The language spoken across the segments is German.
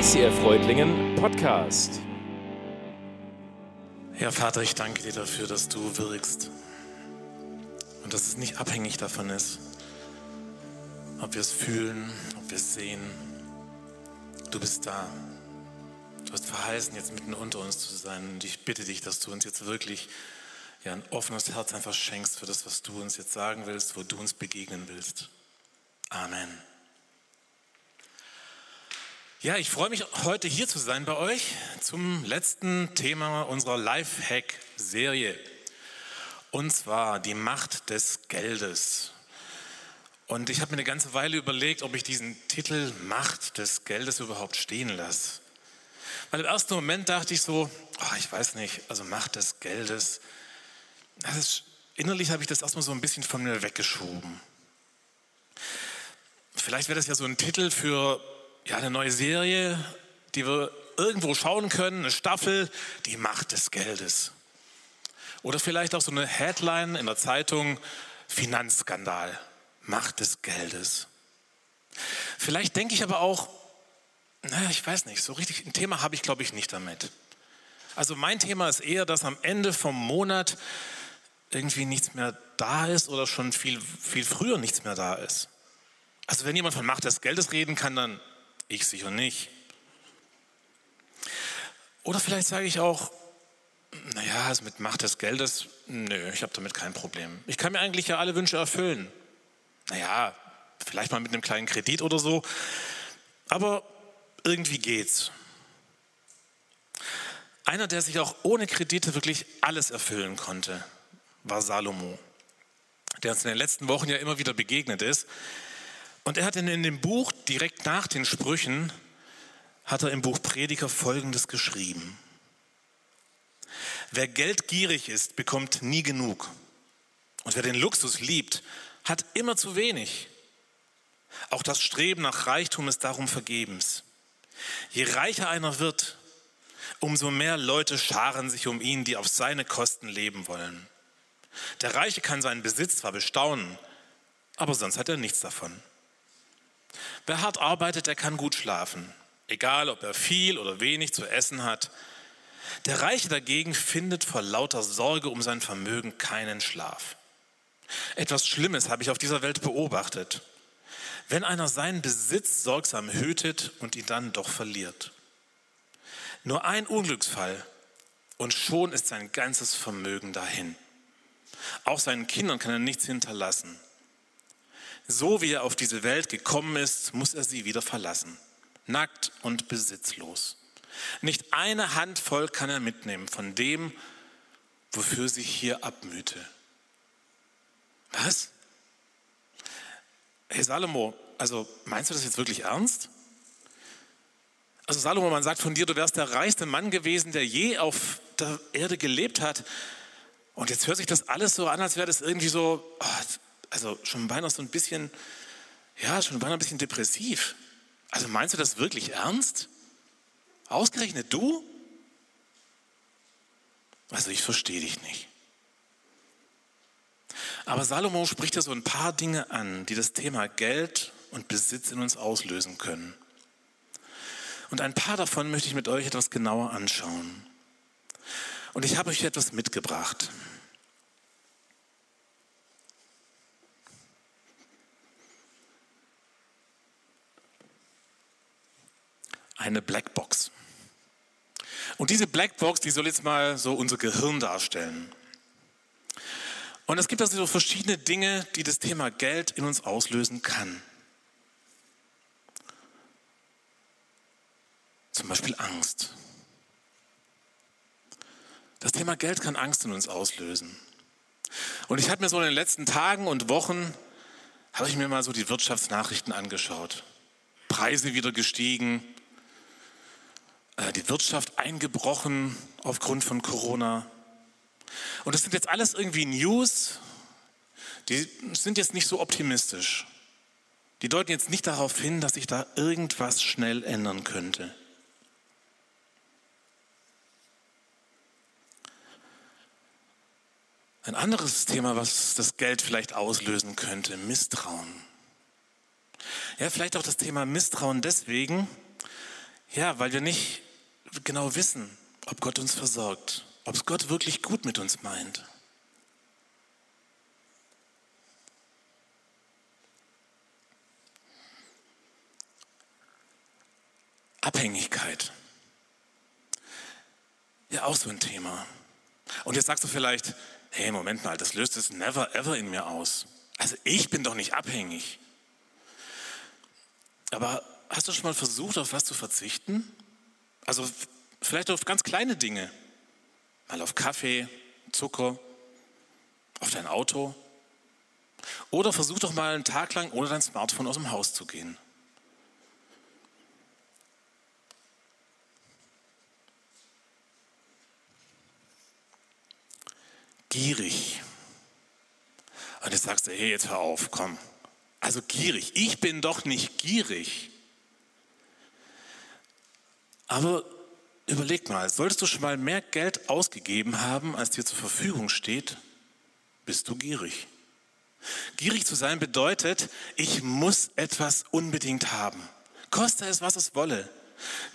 ICF Reutlingen Podcast. Ja, Vater, ich danke dir dafür, dass du wirkst und dass es nicht abhängig davon ist, ob wir es fühlen, ob wir es sehen. Du bist da. Du hast verheißen, jetzt mitten unter uns zu sein. Und ich bitte dich, dass du uns jetzt wirklich ja, ein offenes Herz einfach schenkst für das, was du uns jetzt sagen willst, wo du uns begegnen willst. Amen. Ja, ich freue mich heute hier zu sein bei euch zum letzten Thema unserer Lifehack-Serie. Und zwar die Macht des Geldes. Und ich habe mir eine ganze Weile überlegt, ob ich diesen Titel Macht des Geldes überhaupt stehen lasse. Weil im ersten Moment dachte ich so, oh, ich weiß nicht, also Macht des Geldes. Ist, innerlich habe ich das erstmal so ein bisschen von mir weggeschoben. Vielleicht wäre das ja so ein Titel für ja, eine neue Serie, die wir irgendwo schauen können, eine Staffel, die Macht des Geldes. Oder vielleicht auch so eine Headline in der Zeitung, Finanzskandal, Macht des Geldes. Vielleicht denke ich aber auch, naja, ich weiß nicht, so richtig ein Thema habe ich, glaube ich, nicht damit. Also mein Thema ist eher, dass am Ende vom Monat irgendwie nichts mehr da ist oder schon viel, viel früher nichts mehr da ist. Also wenn jemand von Macht des Geldes reden kann, dann ich sicher nicht. Oder vielleicht sage ich auch, naja, also mit Macht des Geldes, nö, ich habe damit kein Problem. Ich kann mir eigentlich ja alle Wünsche erfüllen. Naja, vielleicht mal mit einem kleinen Kredit oder so. Aber irgendwie geht's. Einer, der sich auch ohne Kredite wirklich alles erfüllen konnte, war Salomo, der uns in den letzten Wochen ja immer wieder begegnet ist. Und er hat in dem Buch, direkt nach den Sprüchen, hat er im Buch Prediger Folgendes geschrieben. Wer geldgierig ist, bekommt nie genug. Und wer den Luxus liebt, hat immer zu wenig. Auch das Streben nach Reichtum ist darum vergebens. Je reicher einer wird, umso mehr Leute scharen sich um ihn, die auf seine Kosten leben wollen. Der Reiche kann seinen Besitz zwar bestaunen, aber sonst hat er nichts davon. Wer hart arbeitet, der kann gut schlafen, egal ob er viel oder wenig zu essen hat. Der Reiche dagegen findet vor lauter Sorge um sein Vermögen keinen Schlaf. Etwas Schlimmes habe ich auf dieser Welt beobachtet. Wenn einer seinen Besitz sorgsam hütet und ihn dann doch verliert. Nur ein Unglücksfall und schon ist sein ganzes Vermögen dahin. Auch seinen Kindern kann er nichts hinterlassen. So wie er auf diese Welt gekommen ist, muss er sie wieder verlassen. Nackt und besitzlos. Nicht eine Handvoll kann er mitnehmen von dem, wofür sich hier abmühte. Was? Hey Salomo, also meinst du das jetzt wirklich ernst? Also Salomo, man sagt von dir, du wärst der reichste Mann gewesen, der je auf der Erde gelebt hat. Und jetzt hört sich das alles so an, als wäre das irgendwie so, oh, also schon beinahe so ein bisschen, ja, schon beinahe ein bisschen depressiv. Also meinst du das wirklich ernst? Ausgerechnet du? Also ich verstehe dich nicht. Aber Salomo spricht ja so ein paar Dinge an, die das Thema Geld und Besitz in uns auslösen können. Und ein paar davon möchte ich mit euch etwas genauer anschauen. Und ich habe euch etwas mitgebracht. Eine Blackbox. Und diese Blackbox, die soll jetzt mal so unser Gehirn darstellen. Und es gibt also so verschiedene Dinge, die das Thema Geld in uns auslösen kann. Zum Beispiel Angst. Das Thema Geld kann Angst in uns auslösen. Und ich habe mir so in den letzten Tagen und Wochen, habe ich mir mal so die Wirtschaftsnachrichten angeschaut. Preise wieder gestiegen, die Wirtschaft eingebrochen aufgrund von Corona. Und das sind jetzt alles irgendwie News, die sind jetzt nicht so optimistisch. Die deuten jetzt nicht darauf hin, dass sich da irgendwas schnell ändern könnte. Ein anderes Thema, was das Geld vielleicht auslösen könnte, Misstrauen. Ja, vielleicht auch das Thema Misstrauen deswegen, Ja, weil wir nicht genau wissen, ob Gott uns versorgt, ob es Gott wirklich gut mit uns meint. Abhängigkeit. Ja, auch so ein Thema. Und jetzt sagst du vielleicht, hey, Moment mal, das löst es never ever in mir aus. Also ich bin doch nicht abhängig. Aber hast du schon mal versucht, auf was zu verzichten? Also vielleicht auf ganz kleine Dinge. Mal auf Kaffee, Zucker, auf dein Auto. Oder versuch doch mal einen Tag lang ohne dein Smartphone aus dem Haus zu gehen. Gierig. Und jetzt sagst du, hey, jetzt hör auf, komm. Also gierig. Ich bin doch nicht gierig. Aber überleg mal, solltest du schon mal mehr Geld ausgegeben haben, als dir zur Verfügung steht, bist du gierig. Gierig zu sein bedeutet, ich muss etwas unbedingt haben. Koste es, was es wolle.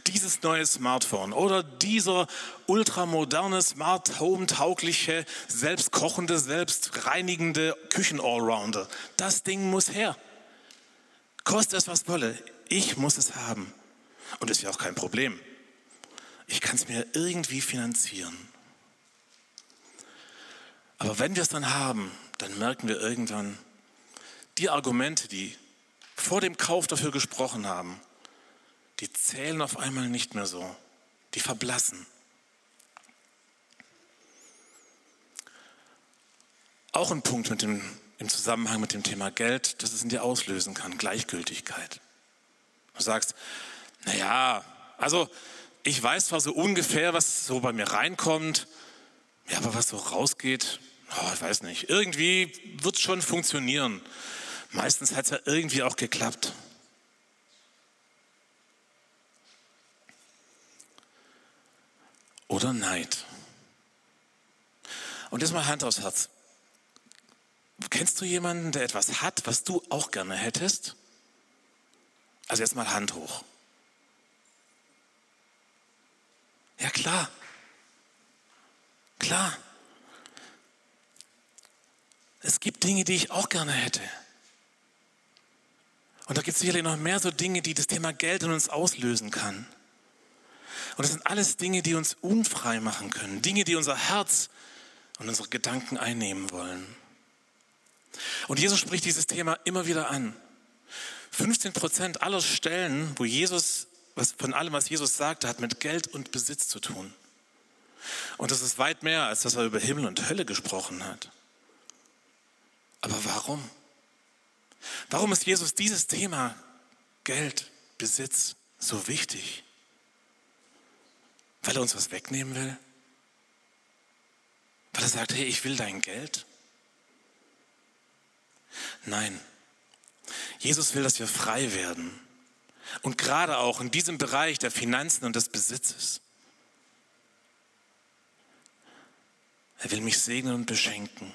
Dieses neue Smartphone oder dieser ultramoderne, smart home taugliche, selbstkochende, selbstreinigende Küchen-Allrounder. Das Ding muss her. Koste es, was wolle. Ich muss es haben. Und ist ja auch kein Problem. Ich kann es mir irgendwie finanzieren. Aber wenn wir es dann haben, dann merken wir irgendwann, die Argumente, die vor dem Kauf dafür gesprochen haben, die zählen auf einmal nicht mehr so. Die verblassen. Auch ein Punkt mit dem, im Zusammenhang mit dem Thema Geld, das es in dir auslösen kann, Gleichgültigkeit. Du sagst, naja, also ich weiß zwar so ungefähr, was so bei mir reinkommt, ja, aber was so rausgeht, oh, ich weiß nicht. Irgendwie wird es schon funktionieren. Meistens hat es ja irgendwie auch geklappt. Oder Neid. Und jetzt mal Hand aufs Herz. Kennst du jemanden, der etwas hat, was du auch gerne hättest? Also jetzt mal Hand hoch. Ja klar. Klar. Es gibt Dinge, die ich auch gerne hätte. Und da gibt es sicherlich noch mehr so Dinge, die das Thema Geld in uns auslösen kann. Und das sind alles Dinge, die uns unfrei machen können. Dinge, die unser Herz und unsere Gedanken einnehmen wollen. Und Jesus spricht dieses Thema immer wieder an. 15 Prozent aller Stellen, wo Jesus, was, von allem, was Jesus sagte, hat mit Geld und Besitz zu tun. Und das ist weit mehr, als dass er über Himmel und Hölle gesprochen hat. Aber warum? Warum ist Jesus dieses Thema Geld, Besitz so wichtig? Weil er uns was wegnehmen will? Weil er sagt, hey, ich will dein Geld? Nein, Jesus will, dass wir frei werden. Und gerade auch in diesem Bereich der Finanzen und des Besitzes. Er will mich segnen und beschenken.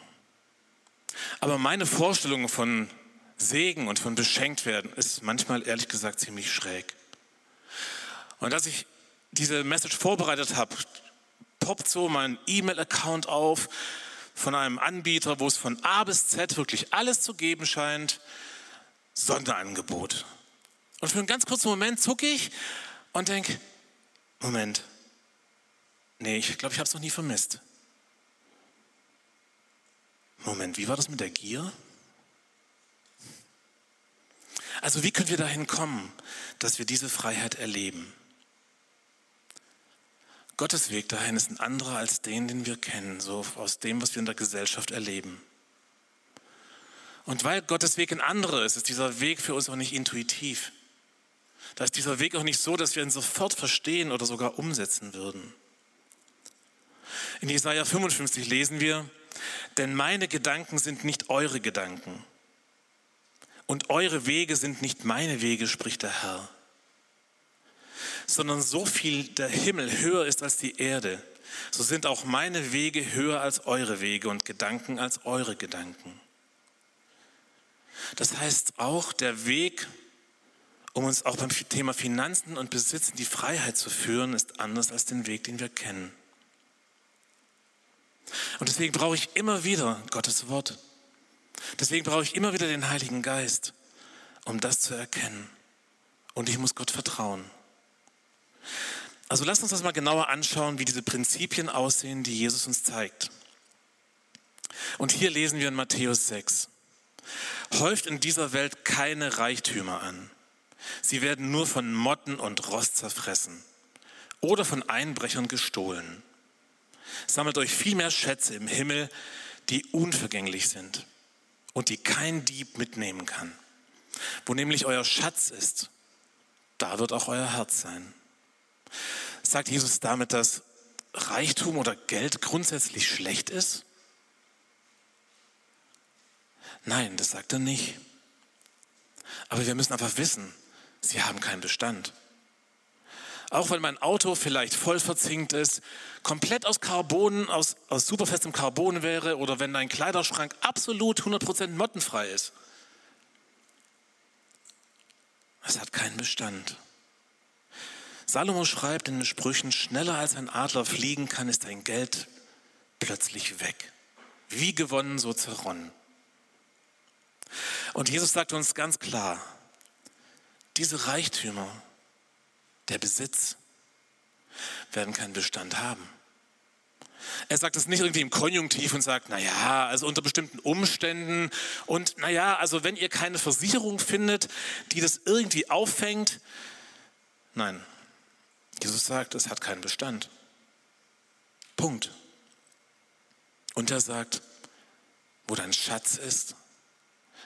Aber meine Vorstellung von Segen und von beschenkt werden ist manchmal ehrlich gesagt ziemlich schräg. Und als ich diese Message vorbereitet habe, poppt so mein E-Mail-Account auf von einem Anbieter, wo es von A bis Z wirklich alles zu geben scheint. Sonderangebot. Und für einen ganz kurzen Moment zucke ich und denke, Moment, nee, ich glaube, ich habe es noch nie vermisst. Moment, wie war das mit der Gier? Also wie können wir dahin kommen, dass wir diese Freiheit erleben? Gottes Weg dahin ist ein anderer als den, den wir kennen, so aus dem, was wir in der Gesellschaft erleben. Und weil Gottes Weg ein anderer ist, ist dieser Weg für uns auch nicht intuitiv. Da ist dieser Weg auch nicht so, dass wir ihn sofort verstehen oder sogar umsetzen würden. In Jesaja 55 lesen wir, denn meine Gedanken sind nicht eure Gedanken und eure Wege sind nicht meine Wege, spricht der Herr. Sondern so viel der Himmel höher ist als die Erde, so sind auch meine Wege höher als eure Wege und Gedanken als eure Gedanken. Das heißt auch der Weg um uns auch beim Thema Finanzen und Besitz in die Freiheit zu führen, ist anders als den Weg, den wir kennen. Und deswegen brauche ich immer wieder Gottes Wort. Deswegen brauche ich immer wieder den Heiligen Geist, um das zu erkennen. Und ich muss Gott vertrauen. Also lasst uns das mal genauer anschauen, wie diese Prinzipien aussehen, die Jesus uns zeigt. Und hier lesen wir in Matthäus 6. Häuft in dieser Welt keine Reichtümer an. Sie werden nur von Motten und Rost zerfressen oder von Einbrechern gestohlen. Sammelt euch viel mehr Schätze im Himmel, die unvergänglich sind und die kein Dieb mitnehmen kann. Wo nämlich euer Schatz ist, da wird auch euer Herz sein. Sagt Jesus damit, dass Reichtum oder Geld grundsätzlich schlecht ist? Nein, das sagt er nicht. Aber wir müssen einfach wissen, sie haben keinen Bestand. Auch wenn mein Auto vielleicht voll verzinkt ist, komplett aus Carbon, aus, aus superfestem Carbon wäre oder wenn dein Kleiderschrank absolut 100% mottenfrei ist. Es hat keinen Bestand. Salomo schreibt in den Sprüchen, schneller als ein Adler fliegen kann, ist dein Geld plötzlich weg. Wie gewonnen, so zerronnen. Und Jesus sagt uns ganz klar, diese Reichtümer, der Besitz, werden keinen Bestand haben. Er sagt es nicht irgendwie im Konjunktiv und sagt, naja, also unter bestimmten Umständen und naja, also wenn ihr keine Versicherung findet, die das irgendwie auffängt. Nein, Jesus sagt, es hat keinen Bestand. Punkt. Und er sagt, wo dein Schatz ist,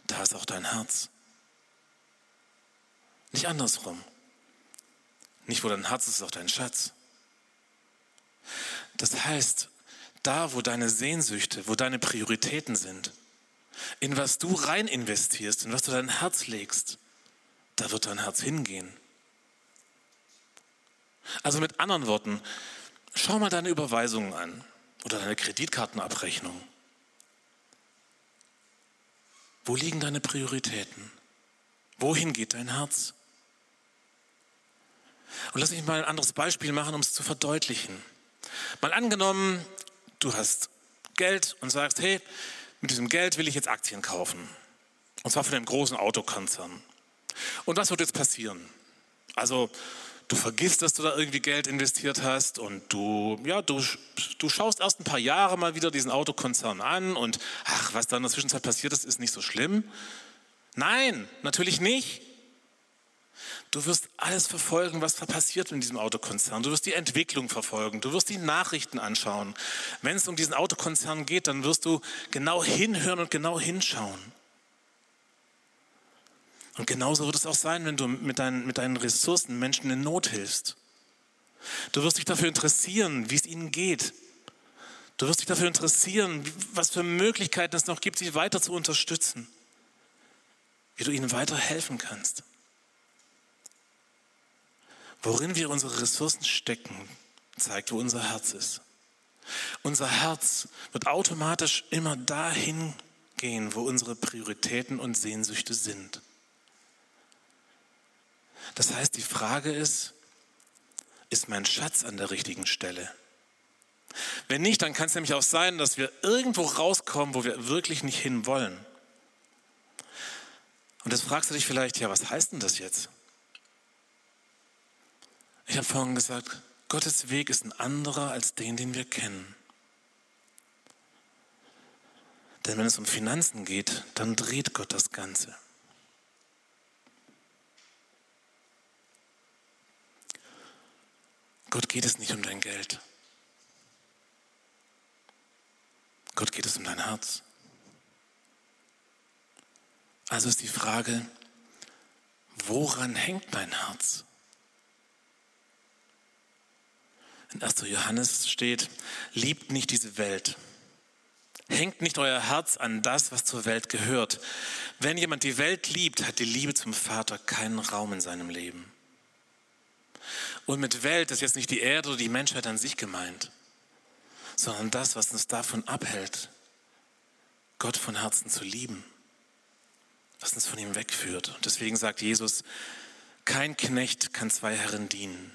da ist auch dein Herz. Nicht andersrum. Nicht wo dein Herz ist, ist auch dein Schatz. Das heißt, da wo deine Sehnsüchte, wo deine Prioritäten sind, in was du rein investierst, in was du dein Herz legst, da wird dein Herz hingehen. Also mit anderen Worten, schau mal deine Überweisungen an oder deine Kreditkartenabrechnung. Wo liegen deine Prioritäten? Wohin geht dein Herz? Und lass mich mal ein anderes Beispiel machen, um es zu verdeutlichen. Mal angenommen, du hast Geld und sagst, hey, mit diesem Geld will ich jetzt Aktien kaufen. Und zwar von einem großen Autokonzern. Und was wird jetzt passieren? Also, du vergisst, dass du da irgendwie Geld investiert hast und du, ja, du, du schaust erst ein paar Jahre mal wieder diesen Autokonzern an und ach, was da in der Zwischenzeit passiert ist, ist nicht so schlimm. Nein, natürlich nicht. Du wirst alles verfolgen, was passiert in diesem Autokonzern. Du wirst die Entwicklung verfolgen. Du wirst die Nachrichten anschauen. Wenn es um diesen Autokonzern geht, dann wirst du genau hinhören und genau hinschauen. Und genauso wird es auch sein, wenn du mit deinen, mit deinen Ressourcen Menschen in Not hilfst. Du wirst dich dafür interessieren, wie es ihnen geht. Du wirst dich dafür interessieren, was für Möglichkeiten es noch gibt, sie weiter zu unterstützen. Wie du ihnen weiterhelfen kannst. Worin wir unsere Ressourcen stecken, zeigt, wo unser Herz ist. Unser Herz wird automatisch immer dahin gehen, wo unsere Prioritäten und Sehnsüchte sind. Das heißt, die Frage ist, ist mein Schatz an der richtigen Stelle? Wenn nicht, dann kann es nämlich auch sein, dass wir irgendwo rauskommen, wo wir wirklich nicht hin wollen. Und jetzt fragst du dich vielleicht, ja, was heißt denn das jetzt? Ich habe vorhin gesagt, Gottes Weg ist ein anderer als den, den wir kennen. Denn wenn es um Finanzen geht, dann dreht Gott das Ganze. Gott geht es nicht um dein Geld. Gott geht es um dein Herz. Also ist die Frage, woran hängt dein Herz? In 1. Johannes steht, liebt nicht diese Welt. Hängt nicht euer Herz an das, was zur Welt gehört. Wenn jemand die Welt liebt, hat die Liebe zum Vater keinen Raum in seinem Leben. Und mit Welt ist jetzt nicht die Erde oder die Menschheit an sich gemeint, sondern das, was uns davon abhält, Gott von Herzen zu lieben, was uns von ihm wegführt. Und deswegen sagt Jesus, Kein Knecht kann zwei Herren dienen.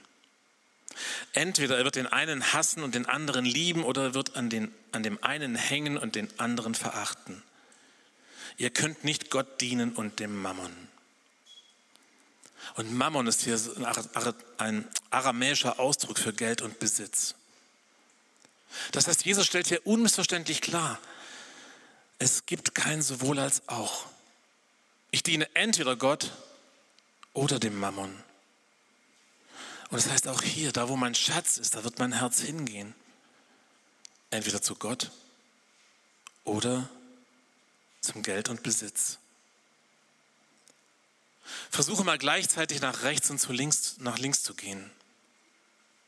Entweder er wird den einen hassen und den anderen lieben oder er wird an, den, an dem einen hängen und den anderen verachten. Ihr könnt nicht Gott dienen und dem Mammon. Und Mammon ist hier ein aramäischer Ausdruck für Geld und Besitz. Das heißt, Jesus stellt hier unmissverständlich klar, es gibt kein sowohl als auch. Ich diene entweder Gott oder dem Mammon. Und das heißt auch hier, da wo mein Schatz ist, da wird mein Herz hingehen. Entweder zu Gott oder zum Geld und Besitz. Versuche mal gleichzeitig nach rechts und zu links, nach links zu gehen.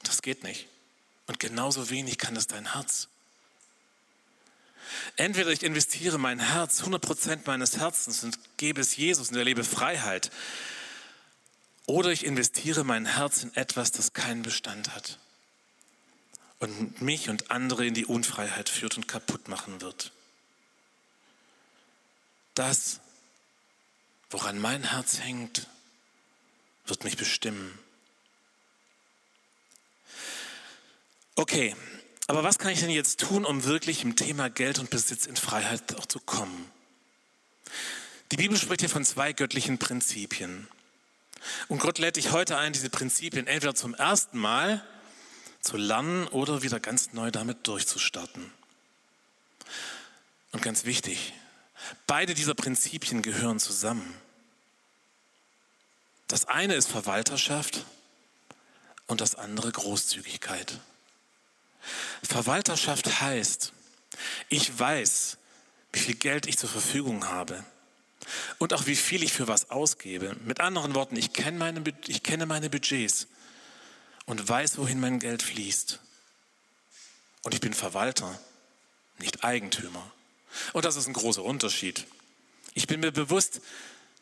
Das geht nicht. Und genauso wenig kann das dein Herz. Entweder ich investiere mein Herz, 100% meines Herzens und gebe es Jesus und erlebe Freiheit. Oder ich investiere mein Herz in etwas, das keinen Bestand hat und mich und andere in die Unfreiheit führt und kaputt machen wird. Das, woran mein Herz hängt, wird mich bestimmen. Okay, aber was kann ich denn jetzt tun, um wirklich im Thema Geld und Besitz in Freiheit auch zu kommen? Die Bibel spricht hier von zwei göttlichen Prinzipien. Und Gott lädt dich heute ein, diese Prinzipien entweder zum ersten Mal zu lernen oder wieder ganz neu damit durchzustarten. Und ganz wichtig, beide dieser Prinzipien gehören zusammen. Das eine ist Verwalterschaft und das andere Großzügigkeit. Verwalterschaft heißt, ich weiß, wie viel Geld ich zur Verfügung habe und auch wie viel ich für was ausgebe. Mit anderen Worten, ich kenne meine, ich kenne meine Budgets und weiß, wohin mein Geld fließt. Und ich bin Verwalter, nicht Eigentümer. Und das ist ein großer Unterschied. Ich bin mir bewusst,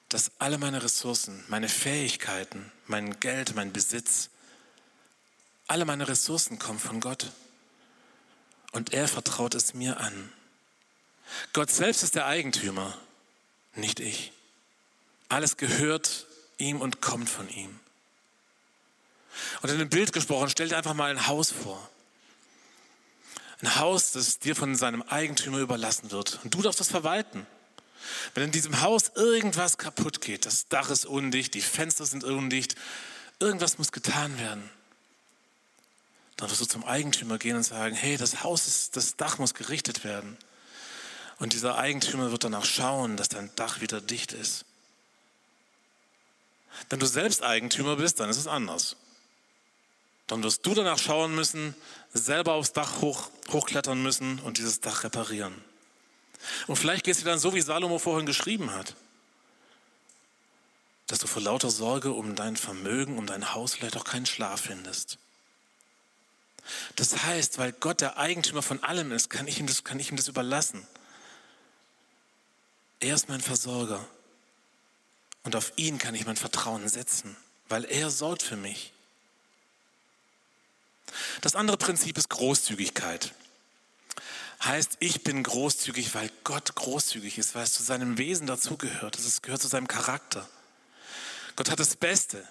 dass alle meine Ressourcen, meine Fähigkeiten, mein Geld, mein Besitz, alle meine Ressourcen kommen von Gott. Und er vertraut es mir an. Gott selbst ist der Eigentümer nicht ich. Alles gehört ihm und kommt von ihm. Und in dem Bild gesprochen, stell dir einfach mal ein Haus vor. Ein Haus, das dir von seinem Eigentümer überlassen wird. Und du darfst das verwalten. Wenn in diesem Haus irgendwas kaputt geht, das Dach ist undicht, die Fenster sind undicht, irgendwas muss getan werden, dann wirst du zum Eigentümer gehen und sagen, hey, das Haus ist, das Dach muss gerichtet werden. Und dieser Eigentümer wird danach schauen, dass dein Dach wieder dicht ist. Wenn du selbst Eigentümer bist, dann ist es anders. Dann wirst du danach schauen müssen, selber aufs Dach hoch, hochklettern müssen und dieses Dach reparieren. Und vielleicht gehst du dann so, wie Salomo vorhin geschrieben hat, dass du vor lauter Sorge um dein Vermögen, um dein Haus vielleicht auch keinen Schlaf findest. Das heißt, weil Gott der Eigentümer von allem ist, kann ich ihm das, kann ich ihm das überlassen. Er ist mein Versorger. Und auf ihn kann ich mein Vertrauen setzen, weil er sorgt für mich. Das andere Prinzip ist Großzügigkeit. Heißt, ich bin großzügig, weil Gott großzügig ist, weil es zu seinem Wesen dazugehört. Es gehört zu seinem Charakter. Gott hat das Beste,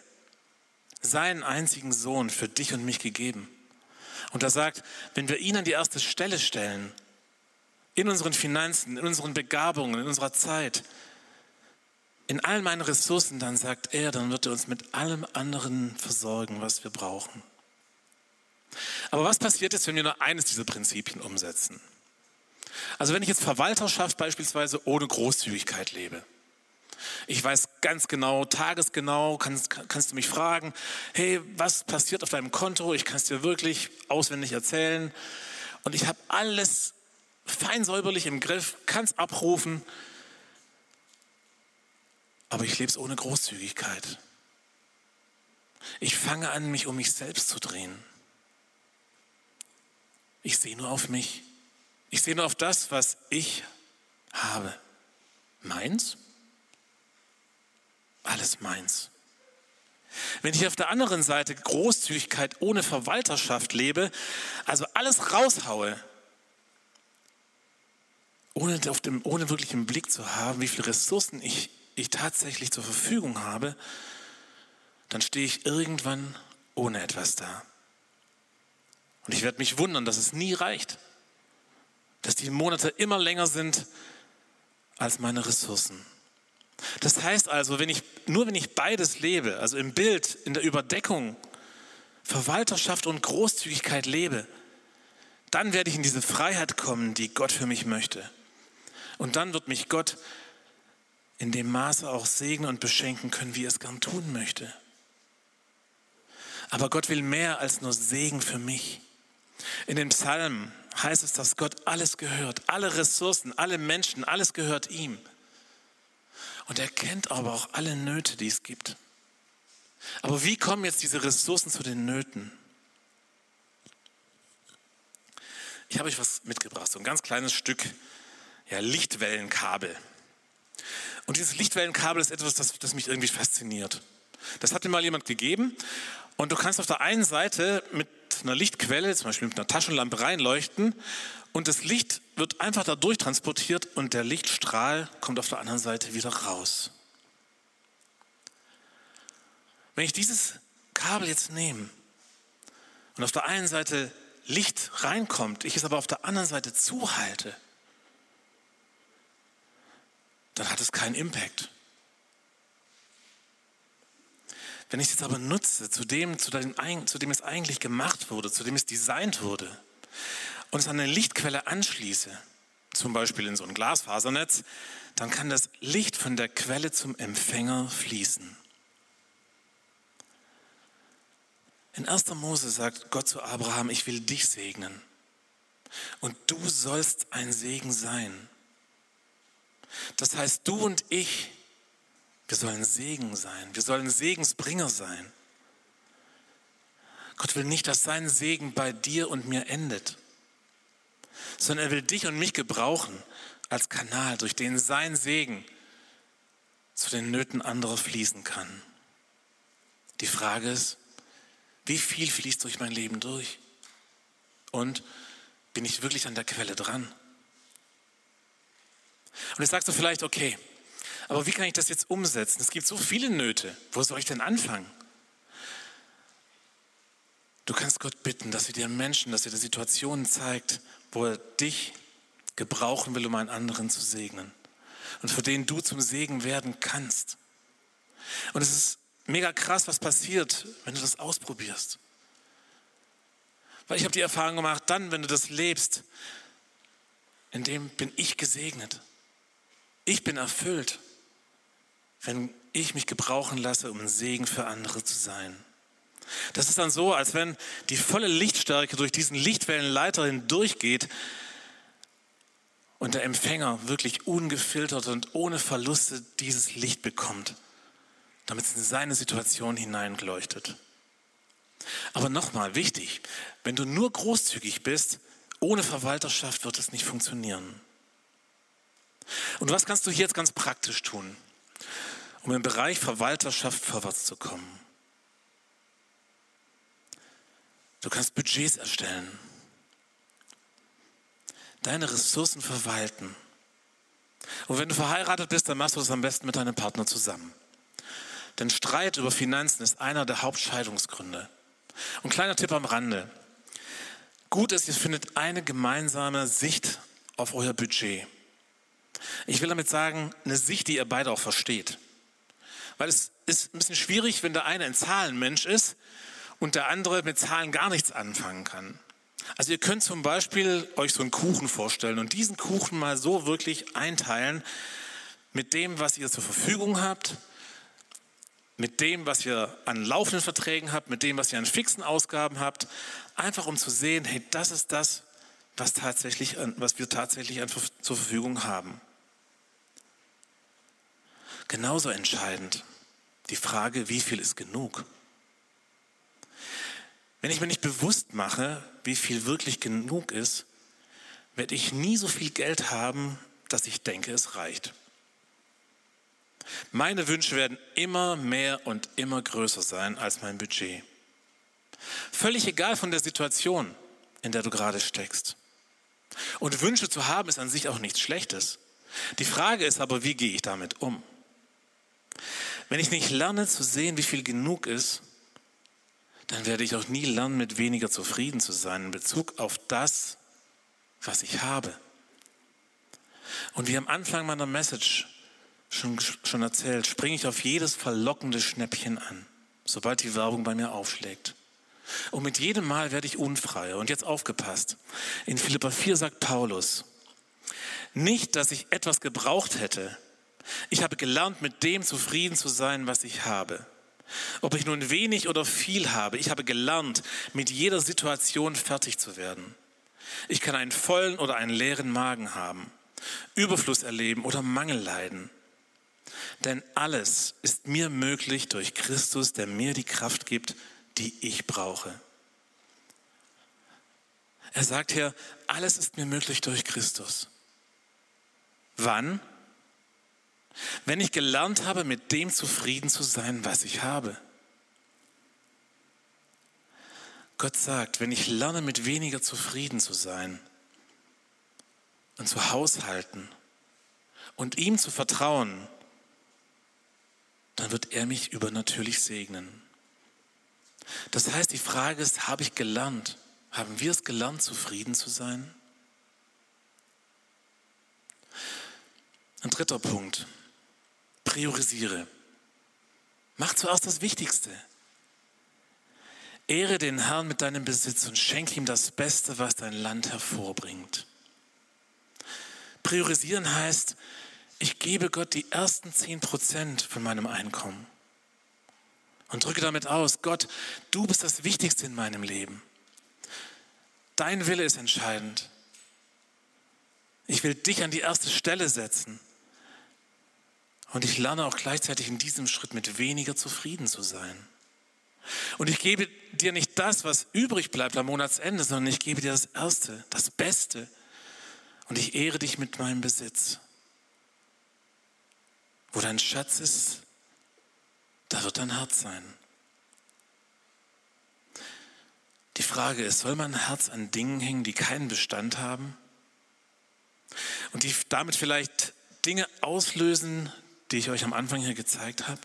seinen einzigen Sohn für dich und mich gegeben. Und er sagt, wenn wir ihn an die erste Stelle stellen, in unseren Finanzen, in unseren Begabungen, in unserer Zeit, in all meinen Ressourcen, dann sagt er, dann wird er uns mit allem anderen versorgen, was wir brauchen. Aber was passiert jetzt, wenn wir nur eines dieser Prinzipien umsetzen? Also wenn ich jetzt Verwalterschaft beispielsweise ohne Großzügigkeit lebe. Ich weiß ganz genau, tagesgenau, kannst, kannst du mich fragen, hey, was passiert auf deinem Konto? Ich kann es dir wirklich auswendig erzählen. Und ich habe alles fein säuberlich im Griff, kann es abrufen, aber ich lebe es ohne Großzügigkeit. Ich fange an, mich um mich selbst zu drehen. Ich sehe nur auf mich. Ich sehe nur auf das, was ich habe. Meins? Alles meins. Wenn ich auf der anderen Seite Großzügigkeit ohne Verwalterschaft lebe, also alles raushaue, ohne, auf dem, ohne wirklich im Blick zu haben, wie viele Ressourcen ich, ich tatsächlich zur Verfügung habe, dann stehe ich irgendwann ohne etwas da. Und ich werde mich wundern, dass es nie reicht, dass die Monate immer länger sind als meine Ressourcen. Das heißt also, wenn ich, nur wenn ich beides lebe, also im Bild, in der Überdeckung, Verwalterschaft und Großzügigkeit lebe, dann werde ich in diese Freiheit kommen, die Gott für mich möchte. Und dann wird mich Gott in dem Maße auch segnen und beschenken können, wie er es gern tun möchte. Aber Gott will mehr als nur Segen für mich. In den Psalmen heißt es, dass Gott alles gehört, alle Ressourcen, alle Menschen, alles gehört ihm. Und er kennt aber auch alle Nöte, die es gibt. Aber wie kommen jetzt diese Ressourcen zu den Nöten? Ich habe euch was mitgebracht, so ein ganz kleines Stück ja, Lichtwellenkabel. Und dieses Lichtwellenkabel ist etwas, das, das mich irgendwie fasziniert. Das hat mir mal jemand gegeben. Und du kannst auf der einen Seite mit einer Lichtquelle, zum Beispiel mit einer Taschenlampe reinleuchten und das Licht wird einfach dadurch transportiert und der Lichtstrahl kommt auf der anderen Seite wieder raus. Wenn ich dieses Kabel jetzt nehme und auf der einen Seite Licht reinkommt, ich es aber auf der anderen Seite zuhalte, dann hat es keinen Impact. Wenn ich es jetzt aber nutze, zu dem, zu dem, zu dem es eigentlich gemacht wurde, zu dem es designt wurde, und es an eine Lichtquelle anschließe, zum Beispiel in so ein Glasfasernetz, dann kann das Licht von der Quelle zum Empfänger fließen. In 1. Mose sagt Gott zu Abraham, ich will dich segnen und du sollst ein Segen sein. Das heißt, du und ich, wir sollen Segen sein, wir sollen Segensbringer sein. Gott will nicht, dass sein Segen bei dir und mir endet, sondern er will dich und mich gebrauchen als Kanal, durch den sein Segen zu den Nöten anderer fließen kann. Die Frage ist, wie viel fließt durch mein Leben durch? Und bin ich wirklich an der Quelle dran? Und jetzt sagst du vielleicht, okay, aber wie kann ich das jetzt umsetzen? Es gibt so viele Nöte. Wo soll ich denn anfangen? Du kannst Gott bitten, dass er dir Menschen, dass er dir Situationen zeigt, wo er dich gebrauchen will, um einen anderen zu segnen. Und für den du zum Segen werden kannst. Und es ist mega krass, was passiert, wenn du das ausprobierst. Weil ich habe die Erfahrung gemacht, dann, wenn du das lebst, in dem bin ich gesegnet. Ich bin erfüllt, wenn ich mich gebrauchen lasse, um ein Segen für andere zu sein. Das ist dann so, als wenn die volle Lichtstärke durch diesen Lichtwellenleiter hindurchgeht und der Empfänger wirklich ungefiltert und ohne Verluste dieses Licht bekommt, damit es in seine Situation hineinleuchtet. Aber nochmal wichtig, wenn du nur großzügig bist, ohne Verwalterschaft wird es nicht funktionieren. Und was kannst du hier jetzt ganz praktisch tun, um im Bereich Verwalterschaft vorwärts zu kommen? Du kannst Budgets erstellen, deine Ressourcen verwalten. Und wenn du verheiratet bist, dann machst du das am besten mit deinem Partner zusammen. Denn Streit über Finanzen ist einer der Hauptscheidungsgründe. Und kleiner Tipp am Rande. Gut ist, ihr findet eine gemeinsame Sicht auf euer Budget. Ich will damit sagen, eine Sicht, die ihr beide auch versteht. Weil es ist ein bisschen schwierig, wenn der eine ein Zahlenmensch ist und der andere mit Zahlen gar nichts anfangen kann. Also ihr könnt zum Beispiel euch so einen Kuchen vorstellen und diesen Kuchen mal so wirklich einteilen mit dem, was ihr zur Verfügung habt, mit dem, was ihr an laufenden Verträgen habt, mit dem, was ihr an fixen Ausgaben habt, einfach um zu sehen, hey, das ist das, was, tatsächlich, was wir tatsächlich zur Verfügung haben. Genauso entscheidend die Frage, wie viel ist genug? Wenn ich mir nicht bewusst mache, wie viel wirklich genug ist, werde ich nie so viel Geld haben, dass ich denke, es reicht. Meine Wünsche werden immer mehr und immer größer sein als mein Budget. Völlig egal von der Situation, in der du gerade steckst. Und Wünsche zu haben ist an sich auch nichts Schlechtes. Die Frage ist aber, wie gehe ich damit um? Wenn ich nicht lerne zu sehen, wie viel genug ist, dann werde ich auch nie lernen, mit weniger zufrieden zu sein in Bezug auf das, was ich habe. Und wie am Anfang meiner Message schon, schon erzählt, springe ich auf jedes verlockende Schnäppchen an, sobald die Werbung bei mir aufschlägt. Und mit jedem Mal werde ich unfreier. Und jetzt aufgepasst. In Philippa 4 sagt Paulus, nicht, dass ich etwas gebraucht hätte. Ich habe gelernt, mit dem zufrieden zu sein, was ich habe. Ob ich nun wenig oder viel habe, ich habe gelernt, mit jeder Situation fertig zu werden. Ich kann einen vollen oder einen leeren Magen haben, Überfluss erleben oder Mangel leiden. Denn alles ist mir möglich durch Christus, der mir die Kraft gibt, die ich brauche. Er sagt hier, alles ist mir möglich durch Christus. Wann? Wenn ich gelernt habe, mit dem zufrieden zu sein, was ich habe. Gott sagt, wenn ich lerne, mit weniger zufrieden zu sein und zu haushalten und ihm zu vertrauen, dann wird er mich übernatürlich segnen. Das heißt, die Frage ist, habe ich gelernt, haben wir es gelernt, zufrieden zu sein? Ein dritter Punkt. Priorisiere. Mach zuerst das Wichtigste. Ehre den Herrn mit deinem Besitz und schenke ihm das Beste, was dein Land hervorbringt. Priorisieren heißt, ich gebe Gott die ersten zehn Prozent von meinem Einkommen und drücke damit aus, Gott, du bist das Wichtigste in meinem Leben. Dein Wille ist entscheidend. Ich will dich an die erste Stelle setzen. Und ich lerne auch gleichzeitig in diesem Schritt mit weniger zufrieden zu sein. Und ich gebe dir nicht das, was übrig bleibt am Monatsende, sondern ich gebe dir das Erste, das Beste. Und ich ehre dich mit meinem Besitz. Wo dein Schatz ist, da wird dein Herz sein. Die Frage ist, soll mein Herz an Dingen hängen, die keinen Bestand haben? Und die damit vielleicht Dinge auslösen, die ich euch am Anfang hier gezeigt habe?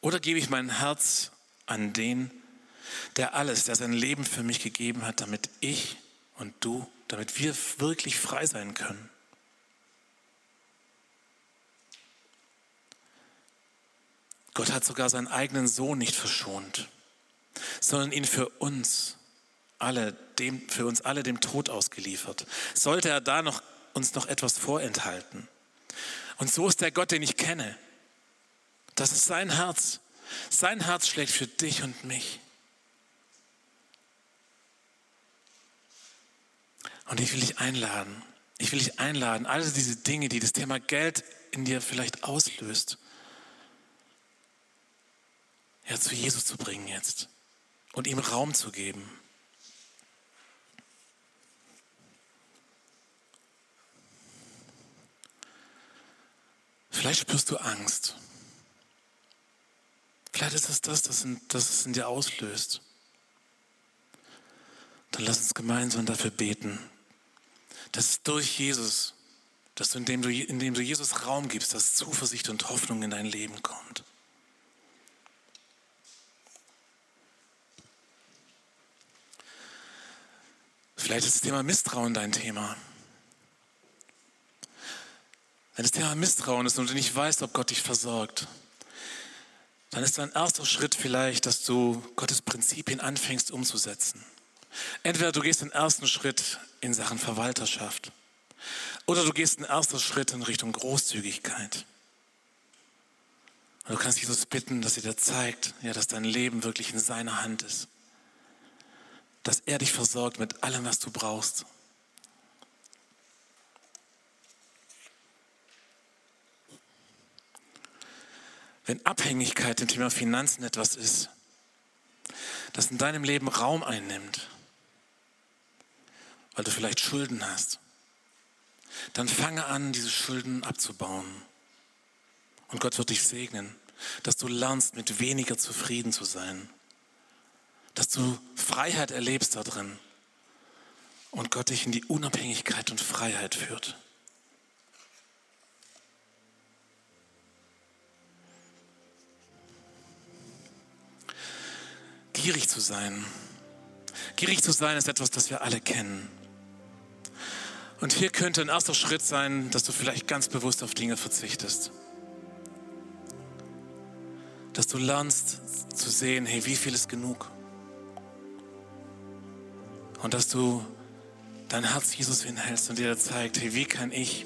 Oder gebe ich mein Herz an den, der alles, der sein Leben für mich gegeben hat, damit ich und du, damit wir wirklich frei sein können? Gott hat sogar seinen eigenen Sohn nicht verschont, sondern ihn für uns alle, dem, für uns alle dem Tod ausgeliefert. Sollte er da noch, uns noch etwas vorenthalten? Und so ist der Gott, den ich kenne. Das ist sein Herz. Sein Herz schlägt für dich und mich. Und ich will dich einladen. Ich will dich einladen, all diese Dinge, die das Thema Geld in dir vielleicht auslöst, ja, zu Jesus zu bringen jetzt und ihm Raum zu geben. Vielleicht spürst du Angst. Vielleicht ist es das, das, das es in dir auslöst. Dann lass uns gemeinsam dafür beten, dass durch Jesus, dass du indem, du, indem du Jesus Raum gibst, dass Zuversicht und Hoffnung in dein Leben kommt. Vielleicht ist das Thema Misstrauen dein Thema. Wenn das Thema Misstrauen ist und du nicht weißt, ob Gott dich versorgt, dann ist dein erster Schritt vielleicht, dass du Gottes Prinzipien anfängst umzusetzen. Entweder du gehst den ersten Schritt in Sachen Verwalterschaft oder du gehst den ersten Schritt in Richtung Großzügigkeit. Und du kannst Jesus bitten, dass er dir zeigt, ja, dass dein Leben wirklich in seiner Hand ist dass er dich versorgt mit allem, was du brauchst. Wenn Abhängigkeit im Thema Finanzen etwas ist, das in deinem Leben Raum einnimmt, weil du vielleicht Schulden hast, dann fange an, diese Schulden abzubauen. Und Gott wird dich segnen, dass du lernst, mit weniger zufrieden zu sein dass du Freiheit erlebst da drin und Gott dich in die Unabhängigkeit und Freiheit führt. Gierig zu sein. Gierig zu sein ist etwas, das wir alle kennen. Und hier könnte ein erster Schritt sein, dass du vielleicht ganz bewusst auf Dinge verzichtest. Dass du lernst zu sehen, hey, wie viel ist genug? Und dass du dein Herz Jesus hinhältst und dir zeigt, hey, wie kann ich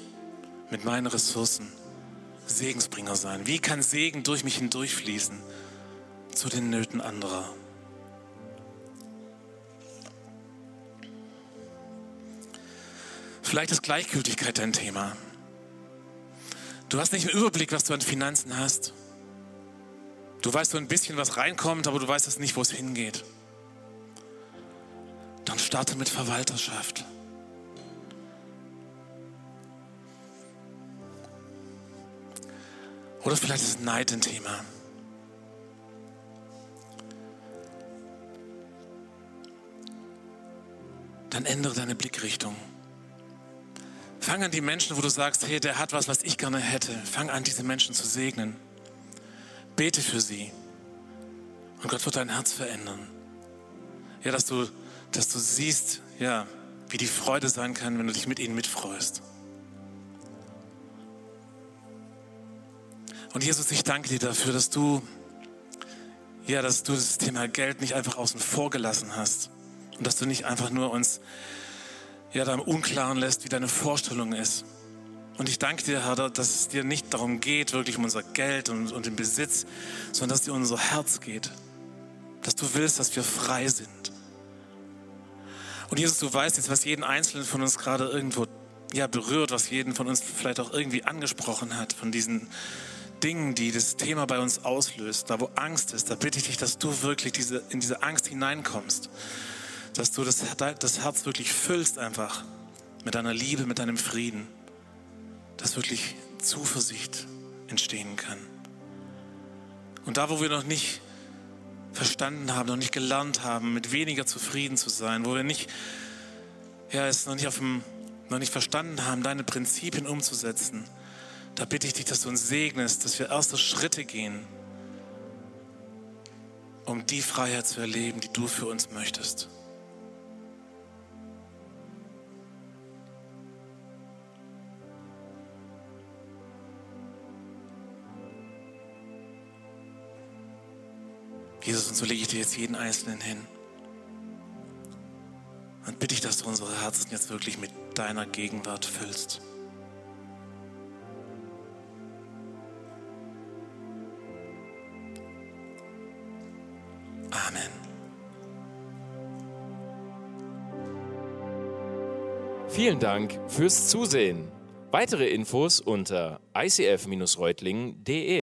mit meinen Ressourcen Segensbringer sein? Wie kann Segen durch mich hindurchfließen zu den Nöten anderer? Vielleicht ist Gleichgültigkeit dein Thema. Du hast nicht einen Überblick, was du an Finanzen hast. Du weißt so ein bisschen, was reinkommt, aber du weißt es nicht, wo es hingeht. Dann starte mit Verwalterschaft. Oder vielleicht ist Neid ein Thema. Dann ändere deine Blickrichtung. Fang an die Menschen, wo du sagst, hey, der hat was, was ich gerne hätte. Fang an, diese Menschen zu segnen. Bete für sie. Und Gott wird dein Herz verändern. Ja, dass du, dass du siehst, ja, wie die Freude sein kann, wenn du dich mit ihnen mitfreust. Und Jesus, ich danke dir dafür, dass du, ja, dass du das Thema Geld nicht einfach außen vor gelassen hast. Und dass du nicht einfach nur uns ja, da im Unklaren lässt, wie deine Vorstellung ist. Und ich danke dir, Herr, dass es dir nicht darum geht, wirklich um unser Geld und, und den Besitz, sondern dass es dir um unser Herz geht. Dass du willst, dass wir frei sind. Und Jesus, du weißt jetzt, was jeden Einzelnen von uns gerade irgendwo ja, berührt, was jeden von uns vielleicht auch irgendwie angesprochen hat, von diesen Dingen, die das Thema bei uns auslöst, da wo Angst ist, da bitte ich dich, dass du wirklich diese, in diese Angst hineinkommst dass du das, das Herz wirklich füllst einfach mit deiner Liebe, mit deinem Frieden, dass wirklich Zuversicht entstehen kann. Und da, wo wir noch nicht verstanden haben, noch nicht gelernt haben, mit weniger zufrieden zu sein, wo wir nicht, ja, es noch nicht, auf dem, noch nicht verstanden haben, deine Prinzipien umzusetzen, da bitte ich dich, dass du uns segnest, dass wir erste Schritte gehen, um die Freiheit zu erleben, die du für uns möchtest. Jesus, und so lege ich dir jetzt jeden Einzelnen hin. Und bitte ich, dass du unsere Herzen jetzt wirklich mit deiner Gegenwart füllst. Amen. Vielen Dank fürs Zusehen. Weitere Infos unter icf-reutlingen.de